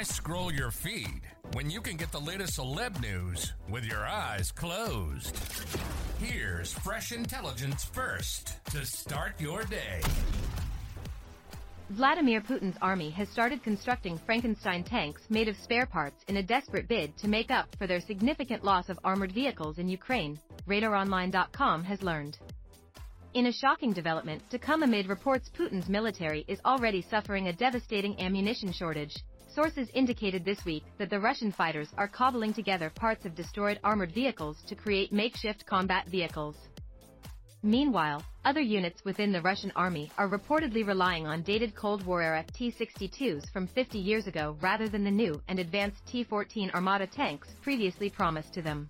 Why scroll your feed when you can get the latest celeb news with your eyes closed? Here's fresh intelligence first to start your day. Vladimir Putin's army has started constructing Frankenstein tanks made of spare parts in a desperate bid to make up for their significant loss of armored vehicles in Ukraine, RadarOnline.com has learned. In a shocking development to come amid reports Putin's military is already suffering a devastating ammunition shortage, sources indicated this week that the Russian fighters are cobbling together parts of destroyed armored vehicles to create makeshift combat vehicles. Meanwhile, other units within the Russian army are reportedly relying on dated Cold War-era T-62s from 50 years ago rather than the new and advanced T-14 Armata tanks previously promised to them.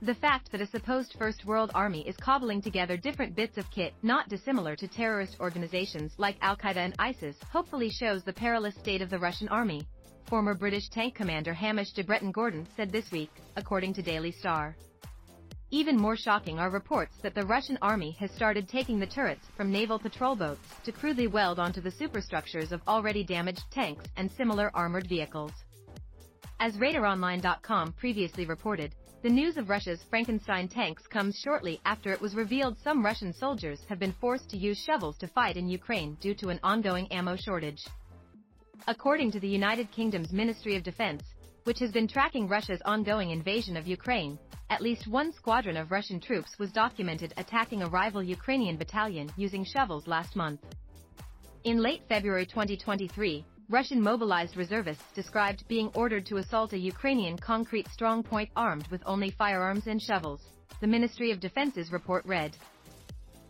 The fact that a supposed First World Army is cobbling together different bits of kit not dissimilar to terrorist organizations like Al-Qaeda and ISIS hopefully shows the perilous state of the Russian army, former British tank commander Hamish de Bretton Gordon said this week, according to Daily Star. Even more shocking are reports that the Russian army has started taking the turrets from naval patrol boats to crudely weld onto the superstructures of already damaged tanks and similar armored vehicles. As RadarOnline.com previously reported, the news of Russia's Frankenstein tanks comes shortly after it was revealed some Russian soldiers have been forced to use shovels to fight in Ukraine due to an ongoing ammo shortage. According to the United Kingdom's Ministry of Defense, which has been tracking Russia's ongoing invasion of Ukraine, at least one squadron of Russian troops was documented attacking a rival Ukrainian battalion using shovels last month. In late February 2023, Russian mobilized reservists described being ordered to assault a Ukrainian concrete strongpoint armed with only firearms and shovels, the Ministry of Defense's report read.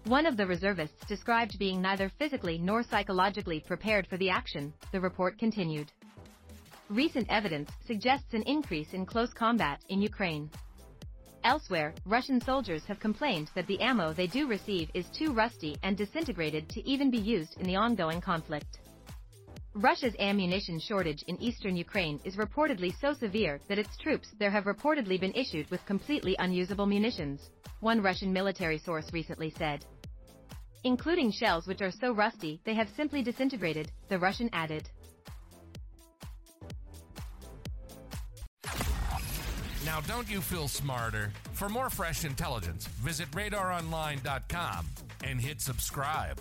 One of the reservists described being neither physically nor psychologically prepared for the action, the report continued. Recent evidence suggests an increase in close combat in Ukraine. Elsewhere, Russian soldiers have complained that the ammo they do receive is too rusty and disintegrated to even be used in the ongoing conflict. Russia's ammunition shortage in eastern Ukraine is reportedly so severe that its troops there have reportedly been issued with completely unusable munitions, one Russian military source recently said. Including shells which are so rusty they have simply disintegrated, the Russian added. Now, don't you feel smarter? For more fresh intelligence, visit radaronline.com and hit subscribe.